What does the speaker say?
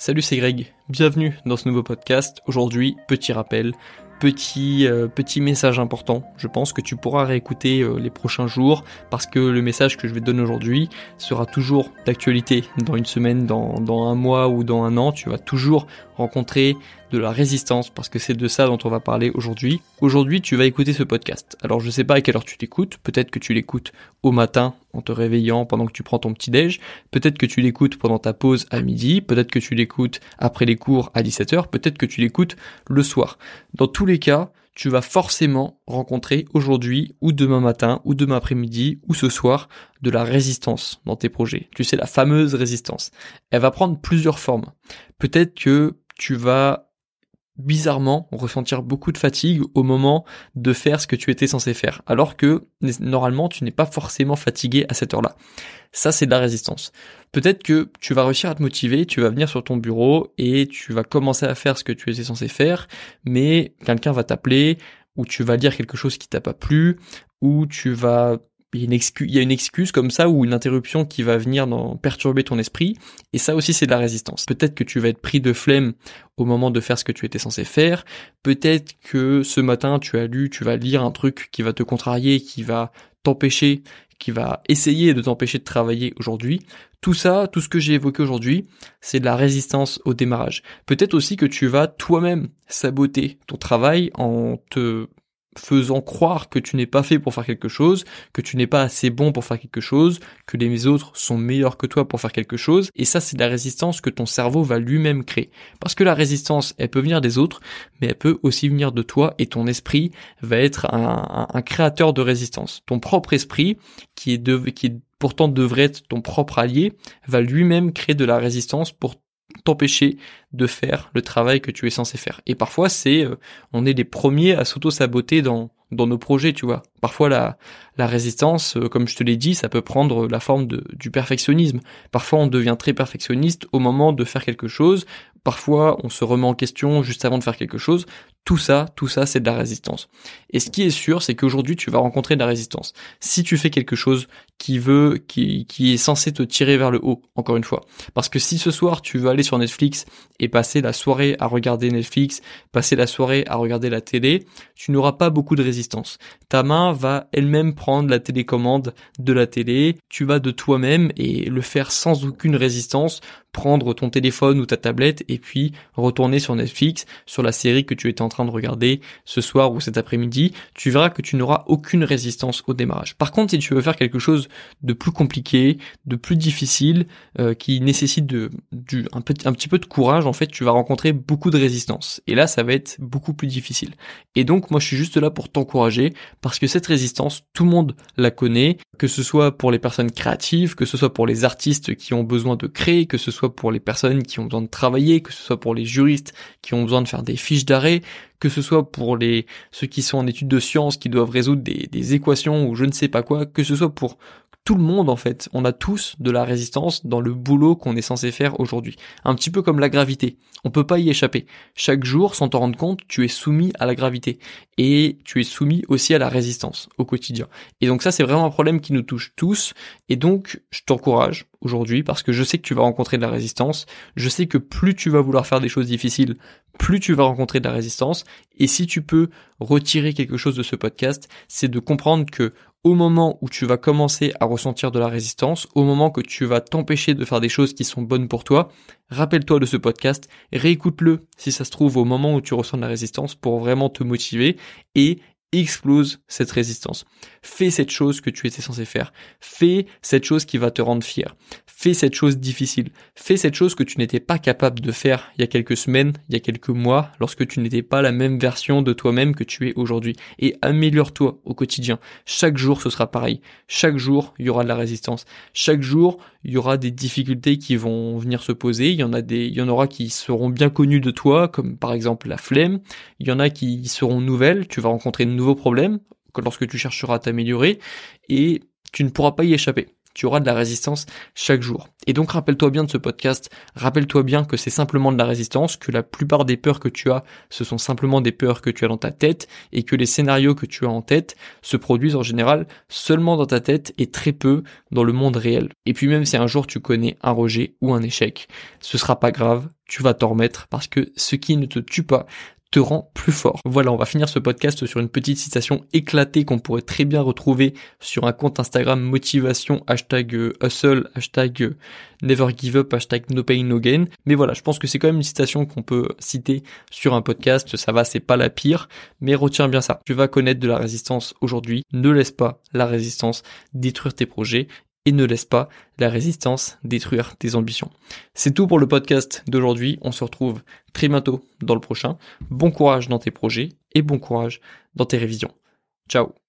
Salut, c'est Greg. Bienvenue dans ce nouveau podcast. Aujourd'hui, petit rappel, petit euh, petit message important. Je pense que tu pourras réécouter euh, les prochains jours parce que le message que je vais te donner aujourd'hui sera toujours d'actualité dans une semaine, dans, dans un mois ou dans un an. Tu vas toujours rencontrer de la résistance parce que c'est de ça dont on va parler aujourd'hui. Aujourd'hui, tu vas écouter ce podcast. Alors, je sais pas à quelle heure tu l'écoutes. Peut-être que tu l'écoutes au matin en te réveillant pendant que tu prends ton petit déj. Peut-être que tu l'écoutes pendant ta pause à midi. Peut-être que tu l'écoutes après les cours à 17h. Peut-être que tu l'écoutes le soir. Dans tous les cas, tu vas forcément rencontrer aujourd'hui ou demain matin ou demain après-midi ou ce soir de la résistance dans tes projets. Tu sais, la fameuse résistance. Elle va prendre plusieurs formes. Peut-être que tu vas bizarrement ressentir beaucoup de fatigue au moment de faire ce que tu étais censé faire, alors que normalement tu n'es pas forcément fatigué à cette heure-là. Ça c'est de la résistance. Peut-être que tu vas réussir à te motiver, tu vas venir sur ton bureau et tu vas commencer à faire ce que tu étais censé faire, mais quelqu'un va t'appeler, ou tu vas dire quelque chose qui t'a pas plu, ou tu vas il y, a une excuse, comme ça ou une interruption qui va venir perturber ton esprit. Et ça aussi, c'est de la résistance. Peut-être que tu vas être pris de flemme au moment de faire ce que tu étais censé faire. Peut-être que ce matin, tu as lu, tu vas lire un truc qui va te contrarier, qui va t'empêcher, qui va essayer de t'empêcher de travailler aujourd'hui. Tout ça, tout ce que j'ai évoqué aujourd'hui, c'est de la résistance au démarrage. Peut-être aussi que tu vas toi-même saboter ton travail en te faisant croire que tu n'es pas fait pour faire quelque chose, que tu n'es pas assez bon pour faire quelque chose, que les autres sont meilleurs que toi pour faire quelque chose, et ça c'est la résistance que ton cerveau va lui-même créer. Parce que la résistance, elle peut venir des autres, mais elle peut aussi venir de toi, et ton esprit va être un, créateur de résistance. Ton propre esprit, qui est, qui pourtant devrait être ton propre allié, va lui-même créer de la résistance pour t'empêcher de faire le travail que tu es censé faire. Et parfois, c'est, euh, on est les premiers à s'auto-saboter dans, dans nos projets, tu vois. Parfois, la, la résistance, euh, comme je te l'ai dit, ça peut prendre la forme de, du perfectionnisme. Parfois, on devient très perfectionniste au moment de faire quelque chose. Parfois, on se remet en question juste avant de faire quelque chose. Tout ça, tout ça, c'est de la résistance. Et ce qui est sûr, c'est qu'aujourd'hui, tu vas rencontrer de la résistance. Si tu fais quelque chose qui veut, qui, qui est censé te tirer vers le haut, encore une fois. Parce que si ce soir, tu veux aller sur Netflix et passer la soirée à regarder Netflix, passer la soirée à regarder la télé, tu n'auras pas beaucoup de résistance. Ta main va elle-même prendre la télécommande de la télé, tu vas de toi-même et le faire sans aucune résistance, prendre ton téléphone ou ta tablette et puis retourner sur Netflix, sur la série que tu étais en train de regarder ce soir ou cet après-midi, tu verras que tu n'auras aucune résistance au démarrage. Par contre, si tu veux faire quelque chose de plus compliqué, de plus difficile, euh, qui nécessite un, petit, un petit peu de courage, en fait, tu vas rencontrer beaucoup de résistance. Et là, ça va être beaucoup plus difficile. Et donc, moi, je suis juste là pour t'encourager, parce que cette résistance, tout le monde la connaît, que ce soit pour les personnes créatives, que ce soit pour les artistes qui ont besoin de créer, que ce soit pour les personnes qui ont besoin de travailler, que ce soit pour les juristes qui ont besoin de faire des fiches d'arrêt, que ce soit pour les ceux qui sont en études de sciences qui doivent résoudre des, des équations ou je ne sais pas quoi, que ce soit pour tout le monde en fait, on a tous de la résistance dans le boulot qu'on est censé faire aujourd'hui. Un petit peu comme la gravité, on peut pas y échapper. Chaque jour, sans t'en rendre compte, tu es soumis à la gravité et tu es soumis aussi à la résistance au quotidien. Et donc ça c'est vraiment un problème qui nous touche tous et donc je t'encourage aujourd'hui parce que je sais que tu vas rencontrer de la résistance, je sais que plus tu vas vouloir faire des choses difficiles, plus tu vas rencontrer de la résistance et si tu peux retirer quelque chose de ce podcast, c'est de comprendre que au moment où tu vas commencer à ressentir de la résistance, au moment que tu vas t'empêcher de faire des choses qui sont bonnes pour toi, rappelle-toi de ce podcast, réécoute-le si ça se trouve au moment où tu ressens de la résistance pour vraiment te motiver et explose cette résistance. Fais cette chose que tu étais censé faire. Fais cette chose qui va te rendre fier. Fais cette chose difficile. Fais cette chose que tu n'étais pas capable de faire il y a quelques semaines, il y a quelques mois, lorsque tu n'étais pas la même version de toi-même que tu es aujourd'hui. Et améliore-toi au quotidien. Chaque jour, ce sera pareil. Chaque jour, il y aura de la résistance. Chaque jour, il y aura des difficultés qui vont venir se poser. Il y en a des, il y en aura qui seront bien connues de toi, comme par exemple la flemme. Il y en a qui seront nouvelles. Tu vas rencontrer nouveaux problèmes lorsque tu chercheras à t'améliorer et tu ne pourras pas y échapper. tu auras de la résistance chaque jour. Et donc rappelle-toi bien de ce podcast, rappelle-toi bien que c'est simplement de la résistance, que la plupart des peurs que tu as, ce sont simplement des peurs que tu as dans ta tête, et que les scénarios que tu as en tête se produisent en général seulement dans ta tête et très peu dans le monde réel. Et puis même si un jour tu connais un rejet ou un échec, ce sera pas grave, tu vas t'en remettre parce que ce qui ne te tue pas te rend plus fort. Voilà, on va finir ce podcast sur une petite citation éclatée qu'on pourrait très bien retrouver sur un compte Instagram motivation, hashtag euh, hustle, hashtag euh, never give up, hashtag no pain no gain. Mais voilà, je pense que c'est quand même une citation qu'on peut citer sur un podcast, ça va, c'est pas la pire, mais retiens bien ça. Tu vas connaître de la résistance aujourd'hui, ne laisse pas la résistance détruire tes projets et ne laisse pas la résistance détruire tes ambitions. C'est tout pour le podcast d'aujourd'hui. On se retrouve très bientôt dans le prochain. Bon courage dans tes projets et bon courage dans tes révisions. Ciao